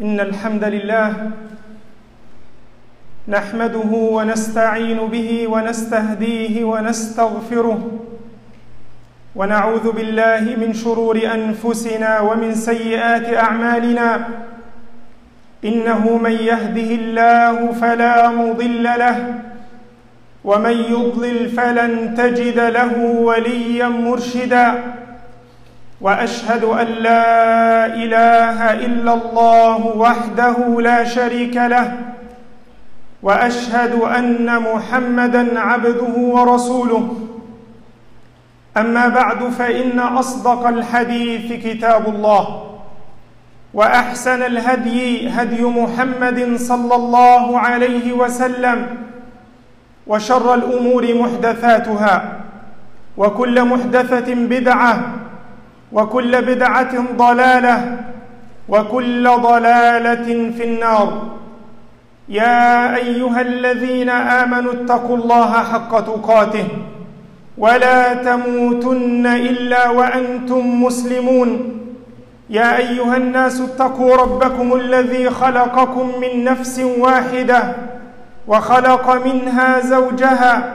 إن الحمد لله نحمده ونستعين به ونستهديه ونستغفره ونعوذ بالله من شرور أنفسنا ومن سيئات أعمالنا إنه من يهده الله فلا مضل له ومن يضلل فلن تجد له وليا مرشدا وأشهد أن لا إله إلا الله وحده لا شريك له وأشهد أن محمدا عبده ورسوله. أما بعد فإن أصدق الحديث كتاب الله وأحسن الهدي هدي محمد صلى الله عليه وسلم وشر الأمور محدثاتها وكل محدثة بدعة وكل بدعة ضلالة وكل ضلالة في النار. يا أيها الذين آمنوا اتقوا الله حق تقاته ولا تموتن إلا وأنتم مسلمون. يا أيها الناس اتقوا ربكم الذي خلقكم من نفس واحدة وخلق منها زوجها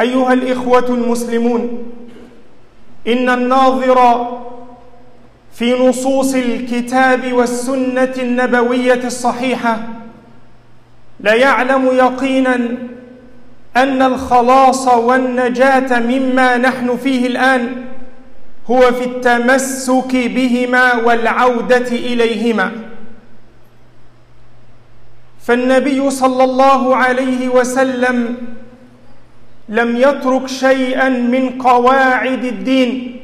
أيها الإخوة المسلمون إن الناظر في نصوص الكتاب والسنة النبوية الصحيحة لا يعلم يقينا أن الخلاص والنجاة مما نحن فيه الآن هو في التمسك بهما والعودة إليهما. فالنبي صلى الله عليه وسلم لم يترك شيئا من قواعد الدين.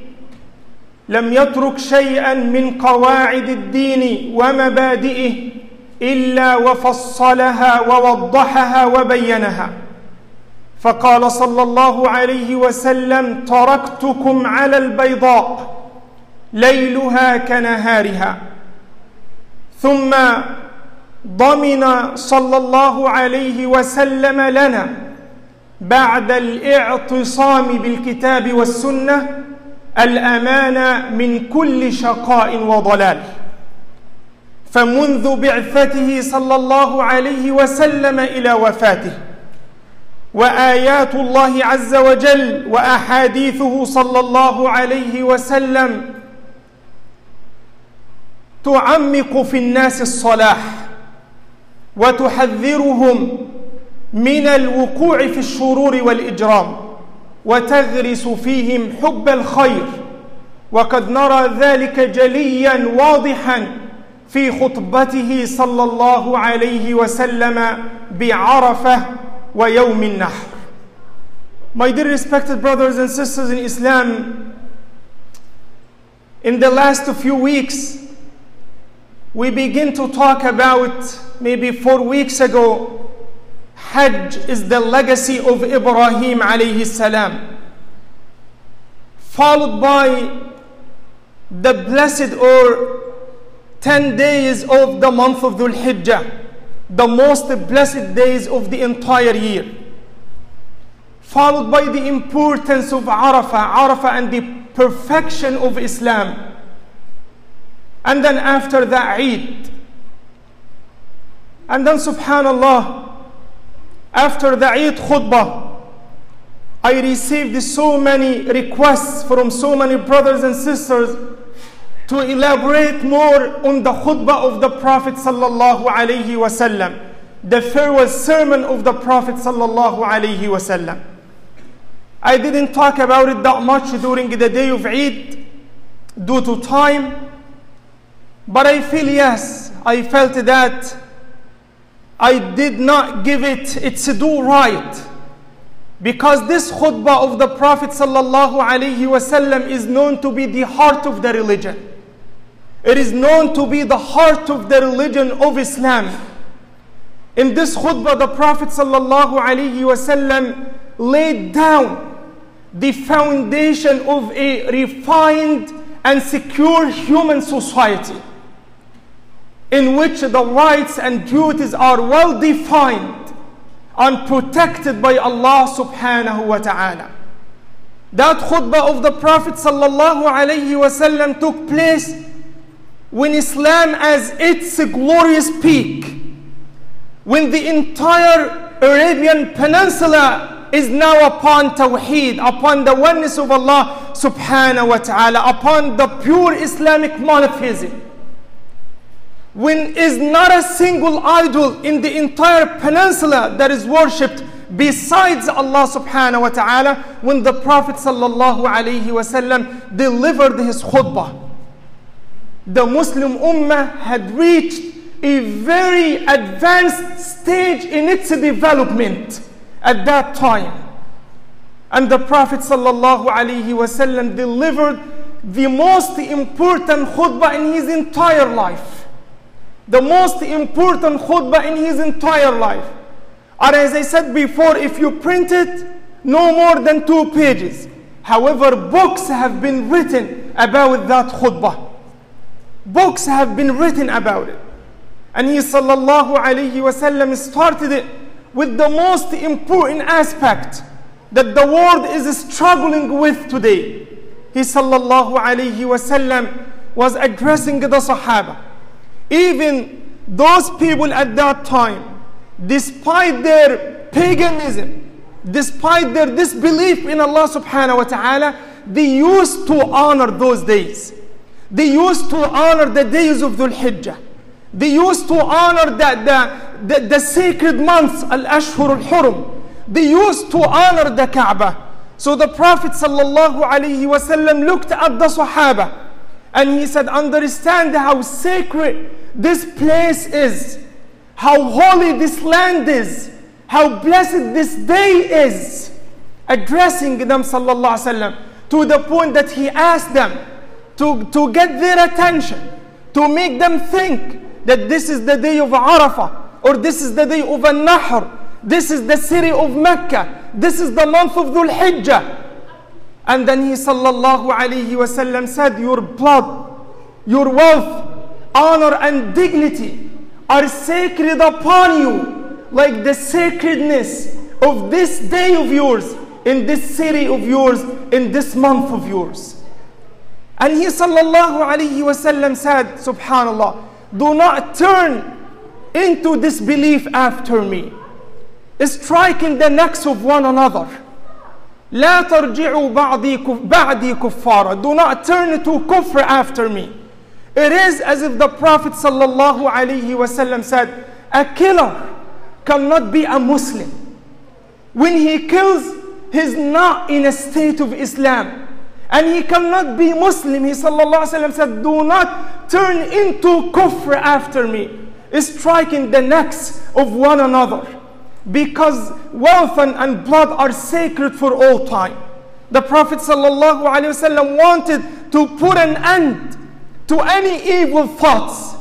لم يترك شيئا من قواعد الدين ومبادئه إلا وفصلها ووضحها وبينها. فقال صلى الله عليه وسلم تركتكم على البيضاء ليلها كنهارها. ثم ضمن صلى الله عليه وسلم لنا بعد الاعتصام بالكتاب والسنة الأمان من كل شقاء وضلال. فمنذ بعثته صلى الله عليه وسلم إلى وفاته وآيات الله عز وجل وأحاديثه صلى الله عليه وسلم تعمق في الناس الصلاح وتحذرهم من الوقوع في الشرور والإجرام وتغرس فيهم حب الخير وقد نرى ذلك جليا واضحا في خطبته صلى الله عليه وسلم بعرفة ويوم النحر. My dear respected brothers and sisters in Islam, in the last few weeks, we begin to talk about maybe four weeks ago Hajj is the legacy of Ibrahim alayhi salam, followed by the blessed or 10 days of the month of Dhul Hijjah, the most blessed days of the entire year, followed by the importance of Arafah, Arafah and the perfection of Islam. And then after that, Eid. And then, subhanAllah, after the Eid khutbah, I received so many requests from so many brothers and sisters to elaborate more on the khutbah of the Prophet sallallahu alaihi wasallam, the farewell sermon of the Prophet sallallahu alaihi wasallam. I didn't talk about it that much during the day of Eid due to time, but I feel yes, I felt that I did not give it its due right. Because this khutbah of the Prophet wasallam is known to be the heart of the religion. It is known to be the heart of the religion of Islam. In this khutbah, the Prophet wasallam laid down the foundation of a refined and secure human society in which the rights and duties are well defined and protected by Allah subhanahu wa ta'ala. That khutbah of the Prophet sallallahu alaihi wasallam took place when Islam as its glorious peak, when the entire Arabian Peninsula is now upon Tawheed, upon the oneness of Allah subhanahu wa ta'ala, upon the pure Islamic monotheism. When is not a single idol in the entire peninsula that is worshipped besides Allah subhanahu wa ta'ala, when the Prophet sallallahu alayhi wasallam delivered his khutbah, the Muslim ummah had reached a very advanced stage in its development at that time. And the Prophet sallallahu alaihi wasallam delivered the most important khutbah in his entire life. The most important khutbah in his entire life. And as I said before, if you print it, no more than two pages. However, books have been written about that khutbah. Books have been written about it. And he sallallahu alayhi wasallam started it with the most important aspect that the world is struggling with today. He sallallahu alayhi wasallam was addressing the Sahaba. Even those people at that time, despite their paganism, despite their disbelief in Allah subhanahu wa ta'ala, they used to honor those days. They used to honor the days of Dhul Hijjah. They used to honor the, the, the, the sacred months, Al Ashhur al Hurum. They used to honor the Kaaba. So the Prophet looked at the Sahaba and he said, Understand how sacred this place is, how holy this land is, how blessed this day is. Addressing them sallallahu alaihi wasallam to the point that he asked them to, to get their attention, to make them think that this is the day of Arafah or this is the day of An-Nahr. This is the city of Mecca. This is the month of Dhul Hijjah. And then he sallallahu wasallam said, Your blood, your wealth, honor and dignity are sacred upon you like the sacredness of this day of yours, in this city of yours, in this month of yours. And he sallallahu alayhi wasallam said, Subhanallah, do not turn into disbelief after me striking the necks of one another لا ترجعوا بعدي بعدي كفارا do not turn to kufr after me it is as if the prophet wasallam said a killer cannot be a muslim. When he kills he's not in a state of islam. And he cannot be muslim. He wasallam said do not turn into kufr after me. Striking the necks of one another. Because wealth and, and blood are sacred for all time. The Prophet ﷺ wanted to put an end to any evil thoughts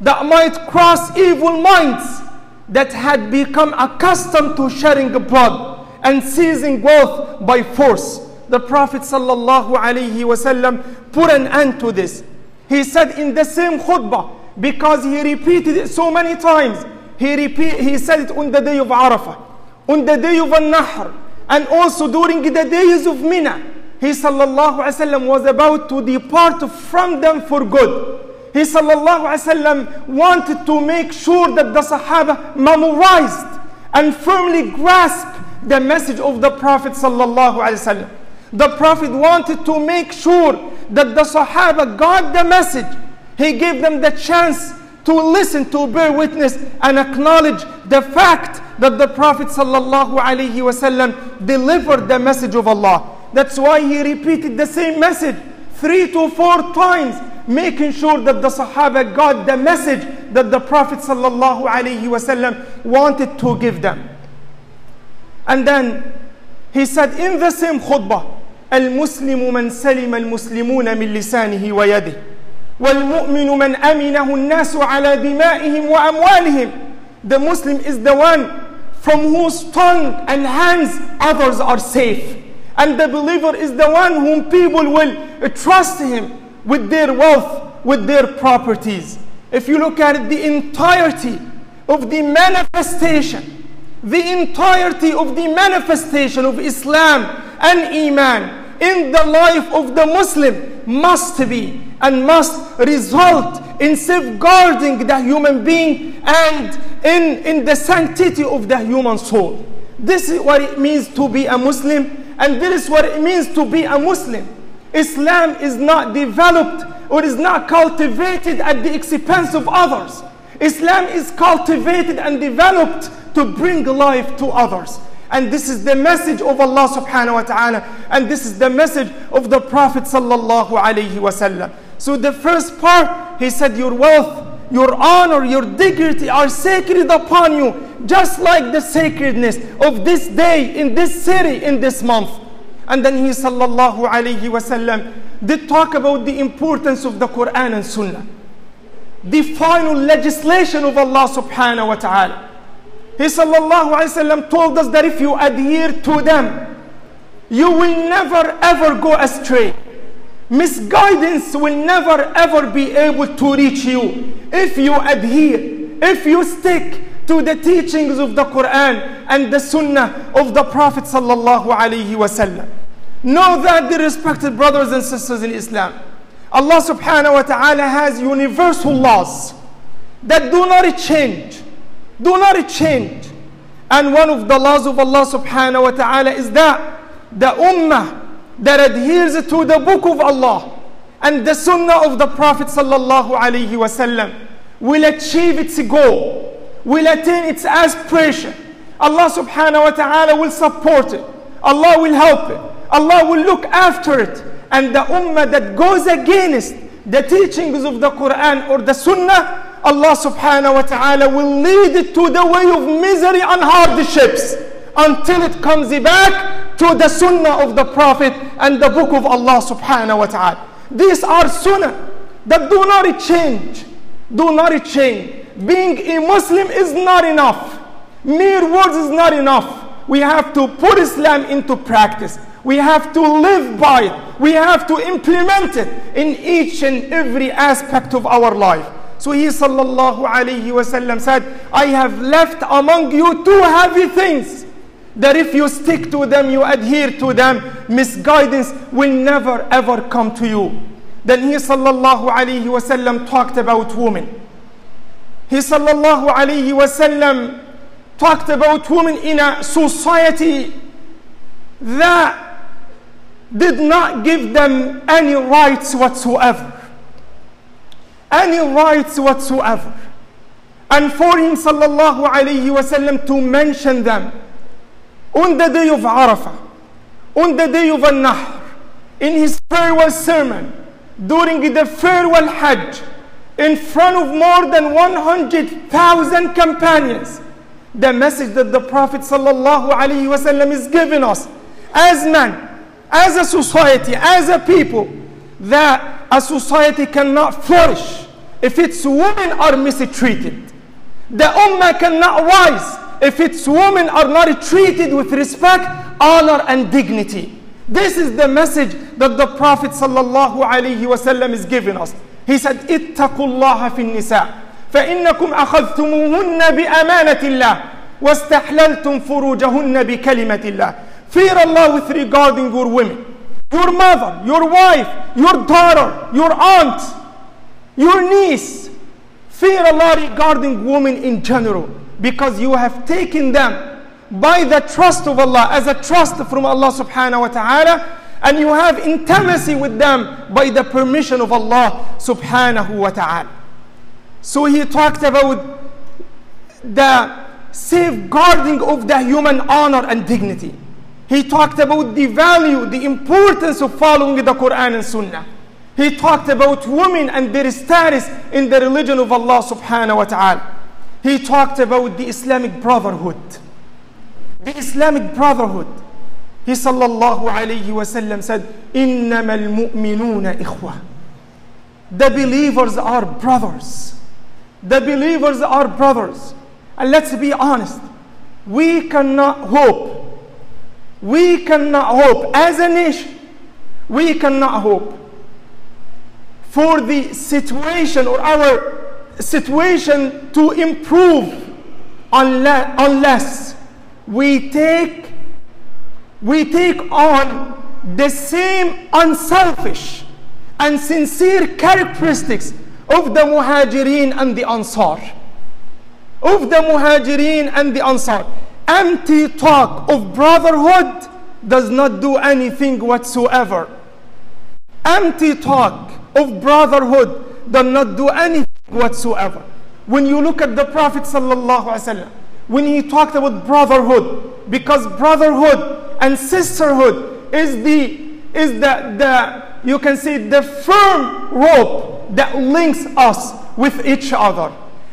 that might cross evil minds that had become accustomed to shedding blood and seizing wealth by force. The Prophet ﷺ put an end to this. He said in the same khutbah, because he repeated it so many times, he, repeat, he said it on the day of Arafah, on the day of An-Nahr, and also during the days of Mina. He sallallahu wasallam was about to depart from them for good. He sallallahu wasallam wanted to make sure that the Sahaba memorized and firmly grasped the message of the Prophet sallallahu wasallam. The Prophet wanted to make sure that the Sahaba got the message. He gave them the chance to listen, to bear witness, and acknowledge the fact that the Prophet ﷺ delivered the message of Allah. That's why he repeated the same message three to four times, making sure that the Sahaba got the message that the Prophet ﷺ wanted to give them. And then he said in the same khutbah, المسلم من سلم المسلمون من لسانه ويده والمؤمن من أمنه الناس على دمائهم وأموالهم The Muslim is the one from whose tongue and hands others are safe. And the believer is the one whom people will trust him with their wealth, with their properties. If you look at the entirety of the manifestation, the entirety of the manifestation of Islam and Iman in the life of the Muslim must be and must result in safeguarding the human being and in, in the sanctity of the human soul. This is what it means to be a Muslim, and this is what it means to be a Muslim. Islam is not developed or is not cultivated at the expense of others. Islam is cultivated and developed to bring life to others. And this is the message of Allah subhanahu wa ta'ala. And this is the message of the Prophet sallallahu alayhi wasallam. So the first part, he said, your wealth, your honor, your dignity are sacred upon you, just like the sacredness of this day, in this city, in this month. And then he sallallahu alayhi wasallam did talk about the importance of the Quran and Sunnah. The final legislation of Allah subhanahu wa ta'ala. He sallallahu alayhi wasallam told us that if you adhere to them, you will never ever go astray. Misguidance will never ever be able to reach you if you adhere, if you stick to the teachings of the Quran and the Sunnah of the Prophet sallallahu alaihi wasallam. Know that, the respected brothers and sisters in Islam, Allah subhanahu wa ta'ala has universal laws that do not change. Do not change. And one of the laws of Allah subhanahu wa ta'ala is that the ummah that adheres to the book of Allah and the sunnah of the Prophet sallallahu will achieve its goal, will attain its aspiration. Allah subhanahu wa ta'ala will support it. Allah will help it. Allah will look after it. And the ummah that goes against the teachings of the Quran or the Sunnah, Allah subhanahu wa ta'ala will lead it to the way of misery and hardships until it comes back to the Sunnah of the Prophet and the book of Allah subhanahu wa ta'ala. These are Sunnah that do not change. Do not change. Being a Muslim is not enough. Mere words is not enough. We have to put Islam into practice. We have to live by it. We have to implement it in each and every aspect of our life. So he sallallahu alayhi wasallam said, I have left among you two heavy things that if you stick to them, you adhere to them, misguidance will never ever come to you. Then he sallallahu alayhi wasallam talked about women. He sallallahu alayhi wasallam talked about women in a society that did not give them any rights whatsoever. Any rights whatsoever. And for him sallallahu alayhi wasallam to mention them on the day of Arafah, on the day of An-Nahr, in his farewell sermon, during the farewell Hajj, in front of more than 100,000 companions, the message that the Prophet wasallam is giving us as men, as a society, as a people, that a society cannot flourish if its women are mistreated. The ummah cannot rise if its women are not treated with respect, honor, and dignity. This is the message that the Prophet sallallahu alaihi wasallam is giving us. He said, اتقوا الله في النساء فإنكم أخذتموهن بأمانة الله واستحللتم فروجهن بكلمة الله. Fear Allah with regarding your women, your mother, your wife, your daughter, your aunt, your niece. Fear Allah regarding women in general because you have taken them by the trust of Allah as a trust from Allah subhanahu wa ta'ala and you have intimacy with them by the permission of Allah subhanahu wa ta'ala. So he talked about the safeguarding of the human honor and dignity. He talked about the value, the importance of following the Quran and Sunnah. He talked about women and their status in the religion of Allah subhanahu wa ta'ala He talked about the Islamic brotherhood. The Islamic brotherhood. He sallallahu alayhi wasallam said, إِنَّمَا الْمُؤْمِنُونَ إِخْوَةً the believers are brothers. The believers are brothers. And let's be honest, we cannot hope, we cannot hope as a nation, we cannot hope for the situation or our situation to improve unless, unless we take we take on the same unselfish and sincere characteristics of the muhajirin and the ansar. Of the muhajirin and the ansar. Empty talk of brotherhood does not do anything whatsoever. Empty talk of brotherhood does not do anything whatsoever. When you look at the prophet wasallam when he talked about brotherhood because brotherhood and sisterhood is the is the, the you can say the firm rope that links us with each other.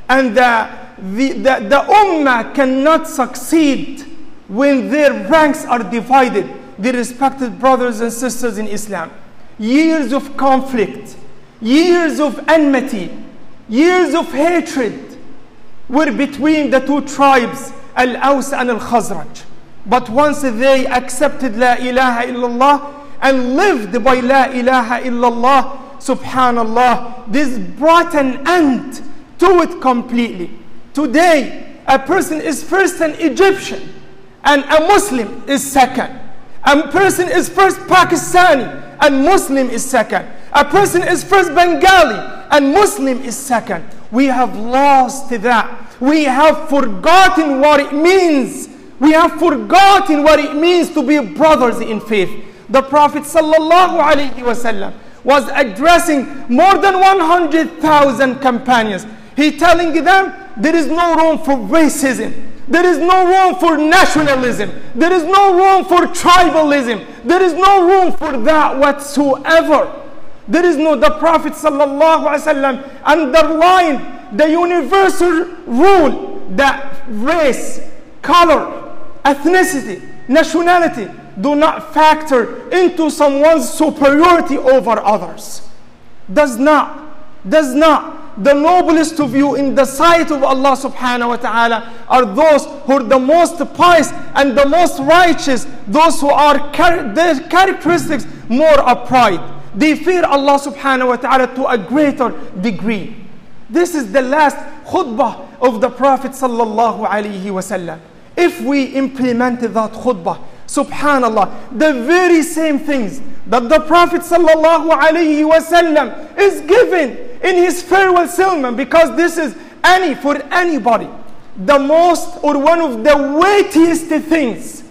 And the, the, the, the ummah cannot succeed when their ranks are divided the respected brothers and sisters in islam. Years of conflict years of enmity years of hatred were between the two tribes al-Aws and al-Khazraj but once they accepted La ilaha illallah and lived by La ilaha illallah, subhanallah, this brought an end to it completely. Today, a person is first an Egyptian and a Muslim is second. A person is first Pakistani and Muslim is second. A person is first Bengali and Muslim is second. We have lost that. We have forgotten what it means we have forgotten what it means to be brothers in faith. The Prophet ﷺ was addressing more than 100,000 companions. He telling them there is no room for racism. There is no room for nationalism. There is no room for tribalism. There is no room for that whatsoever. There is no, the Prophet ﷺ underlined the universal rule that race, color, ethnicity, nationality do not factor into someone's superiority over others. Does not, does not. The noblest of you in the sight of Allah subhanahu wa ta'ala are those who are the most pious and the most righteous, those who are char- their characteristics more pride. They fear Allah subhanahu wa ta'ala to a greater degree. This is the last khutbah of the Prophet sallallahu alaihi wasallam. If we implement that khutbah, subhanallah, the very same things that the Prophet sallallahu alaihi wasallam is given in his farewell sermon, because this is any for anybody, the most or one of the weightiest things,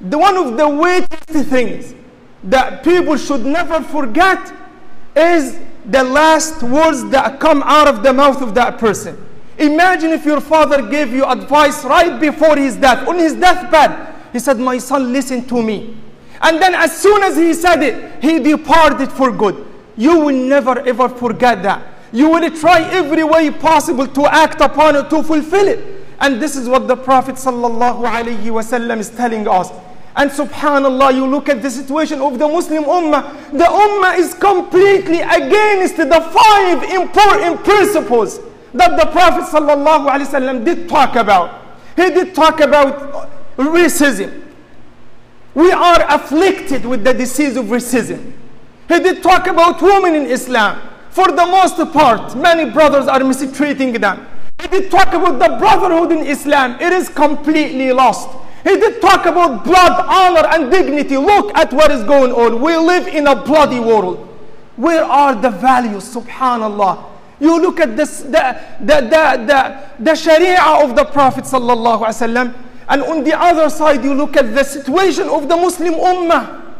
the one of the weightiest things that people should never forget is the last words that come out of the mouth of that person. Imagine if your father gave you advice right before his death, on his deathbed. He said, My son, listen to me. And then, as soon as he said it, he departed for good. You will never ever forget that. You will try every way possible to act upon it, to fulfill it. And this is what the Prophet ﷺ is telling us. And subhanallah, you look at the situation of the Muslim Ummah. The Ummah is completely against the five important principles that the Prophet ﷺ did talk about. He did talk about racism. We are afflicted with the disease of racism. He did talk about women in Islam. For the most part, many brothers are mistreating them. He did talk about the brotherhood in Islam. It is completely lost. He did talk about blood, honor, and dignity. Look at what is going on. We live in a bloody world. Where are the values, subhanallah? You look at this, the, the, the, the, the Sharia of the Prophet sallallahu wasallam, and on the other side you look at the situation of the Muslim Ummah.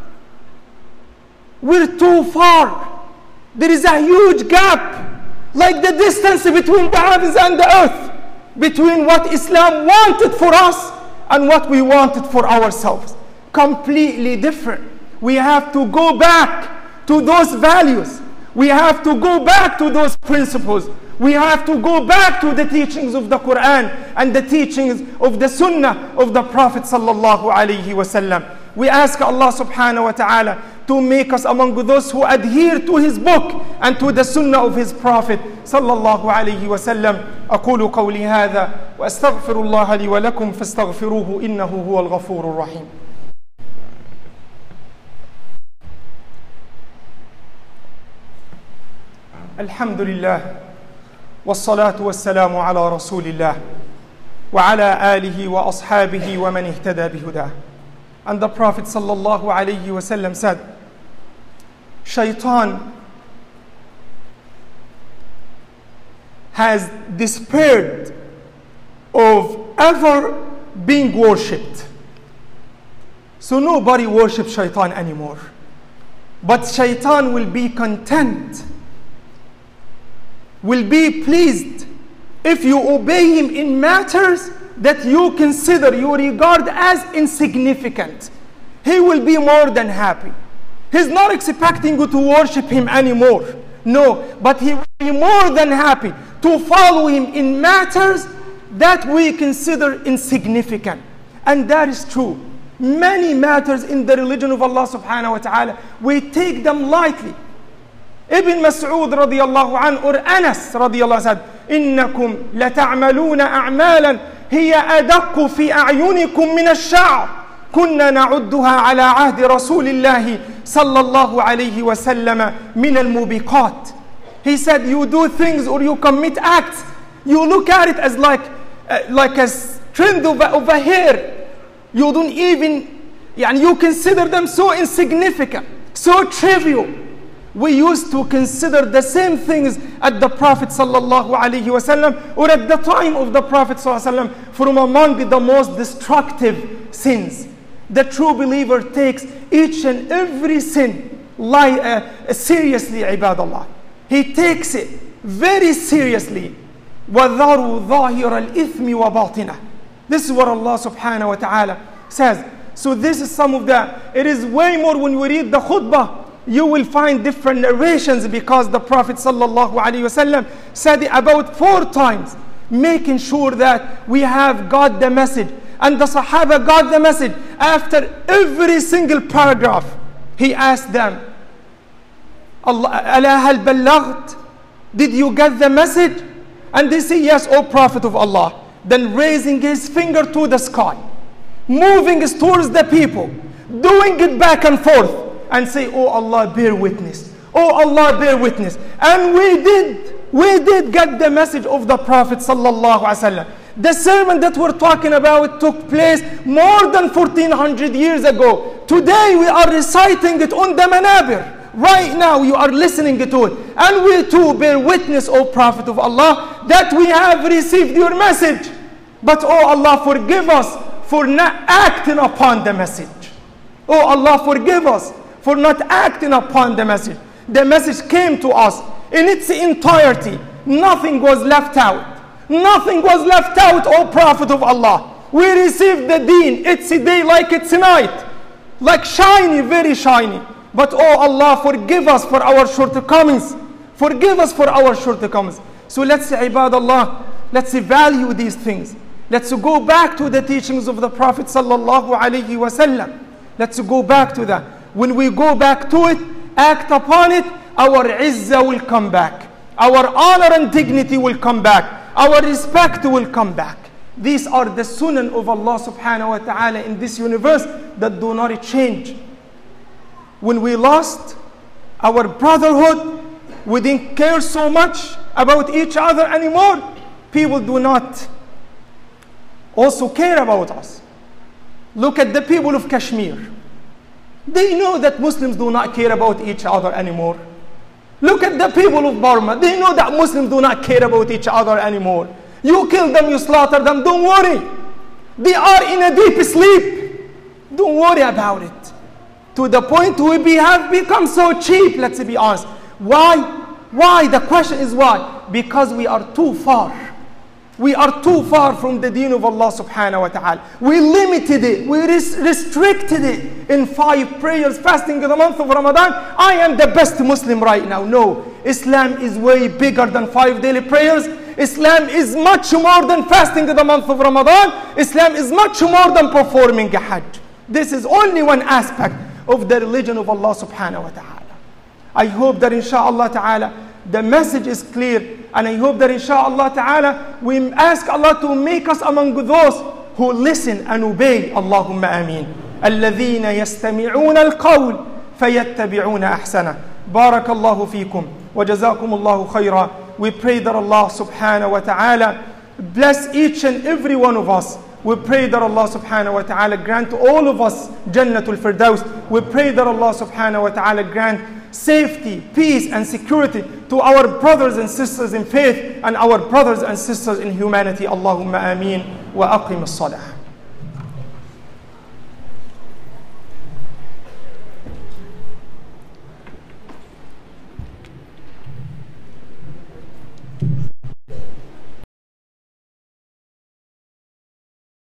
We're too far. There is a huge gap, like the distance between the heavens and the earth, between what Islam wanted for us and what we wanted for ourselves. Completely different. We have to go back to those values. We have to go back to those principles. We have to go back to the teachings of the Quran and the teachings of the Sunnah of the Prophet sallallahu alaihi wasallam. We ask Allah subhanahu wa ta'ala to make us among those who adhere to his book and to the sunnah of his prophet صلى الله عليه وسلم أقول قولي هذا وأستغفر الله لي ولكم فاستغفروه إنه هو الغفور الرحيم. الحمد لله والصلاة والسلام على رسول الله وعلى آله وأصحابه ومن اهتدى بهداه. And the Prophet wasallam said, Shaitan has despaired of ever being worshipped. So nobody worships Shaitan anymore. But Shaitan will be content, will be pleased if you obey him in matters that you consider, you regard as insignificant. He will be more than happy. He's not expecting you to worship him anymore. No, but he will be more than happy to follow him in matters that we consider insignificant. And that is true. Many matters in the religion of Allah subhanahu wa ta'ala, we take them lightly. Ibn Mas'ud radiallahu anhu or Anas radiallahu anhu said, إنكم لتعملون أعمالا هي أدق في أعينكم من الشعر كنا نعدها على عهد رسول الله صلى الله عليه وسلم من الموبقات He said you do things or you commit acts you look at it as like uh, like a strand of a hair you don't even يعني you consider them so insignificant so trivial we used to consider the same things at the Prophet sallallahu alaihi wasallam or at the time of the Prophet sallallahu alaihi wasallam from among the most destructive sins. The true believer takes each and every sin li- uh, seriously, ibadallah. He takes it very seriously. وَذَرُوا ظَاهِرَ الْإِثْمِ وَبَاطِنَهُ This is what Allah subhanahu wa ta'ala says. So this is some of the, it is way more when we read the khutbah, you will find different narrations because the Prophet ﷺ said about four times, making sure that we have got the message. And the Sahaba got the message. After every single paragraph, he asked them, Allah. Did you get the message? And they say, Yes, O Prophet of Allah. Then raising his finger to the sky, moving towards the people, doing it back and forth and say, Oh Allah, bear witness. Oh Allah, bear witness. And we did, we did get the message of the Prophet sallallahu alaihi wasallam. The sermon that we're talking about took place more than 1400 years ago. Today we are reciting it on the manabir. Right now you are listening to it. And we too bear witness, O Prophet of Allah, that we have received your message. But oh Allah, forgive us for not acting upon the message. Oh Allah, forgive us for not acting upon the message. The message came to us in its entirety. Nothing was left out. Nothing was left out, O Prophet of Allah. We received the deen. It's a day like it's a night. Like shiny, very shiny. But oh Allah, forgive us for our shortcomings. Forgive us for our shortcomings. So let's say, ibad Allah, let's value these things. Let's go back to the teachings of the Prophet sallallahu alaihi wasallam. Let's go back to that. When we go back to it, act upon it, our izzah will come back. Our honor and dignity will come back. Our respect will come back. These are the sunan of Allah subhanahu wa ta'ala in this universe that do not change. When we lost our brotherhood, we didn't care so much about each other anymore. People do not also care about us. Look at the people of Kashmir. They know that Muslims do not care about each other anymore. Look at the people of Burma. They know that Muslims do not care about each other anymore. You kill them, you slaughter them, don't worry. They are in a deep sleep. Don't worry about it. To the point we have become so cheap, let's be honest. Why? Why? The question is why? Because we are too far. We are too far from the deen of Allah subhanahu wa ta'ala. We limited it, we res- restricted it in five prayers, fasting in the month of Ramadan. I am the best Muslim right now. No, Islam is way bigger than five daily prayers. Islam is much more than fasting in the month of Ramadan. Islam is much more than performing a Hajj. This is only one aspect of the religion of Allah subhanahu wa ta'ala. I hope that inshallah ta'ala the message is clear and I hope that inshallah ta'ala we ask Allah to make us among those who listen and obey Allahumma ameen الذين يستمعون القول فيتبعون أحسنه بارك الله فيكم وجزاكم الله خيرا We pray that Allah subhanahu wa ta'ala bless each and every one of us we pray that Allah subhanahu wa ta'ala grant all of us Jannatul Firdaus. We pray that Allah subhanahu wa ta'ala grant safety, peace, and security to our brothers and sisters in faith and our brothers and sisters in humanity. Allahumma ameen wa aqim as-salah.